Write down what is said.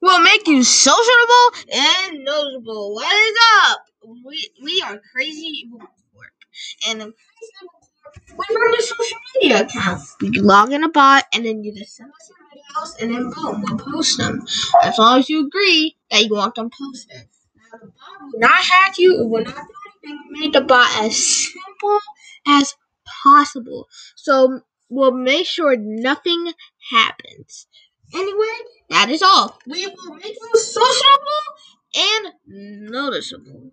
will make you sociable and noticeable. What is up? We we are crazy work, and we run a social media account. You log in a bot, and then you just send us your videos, and then boom, we'll post them. As long as you agree that you want them posted. Now the bot will not hack you. It will not do anything. We made the bot as simple as possible. So we'll make sure nothing happens. Anyway, that is all. We will make you sociable and noticeable.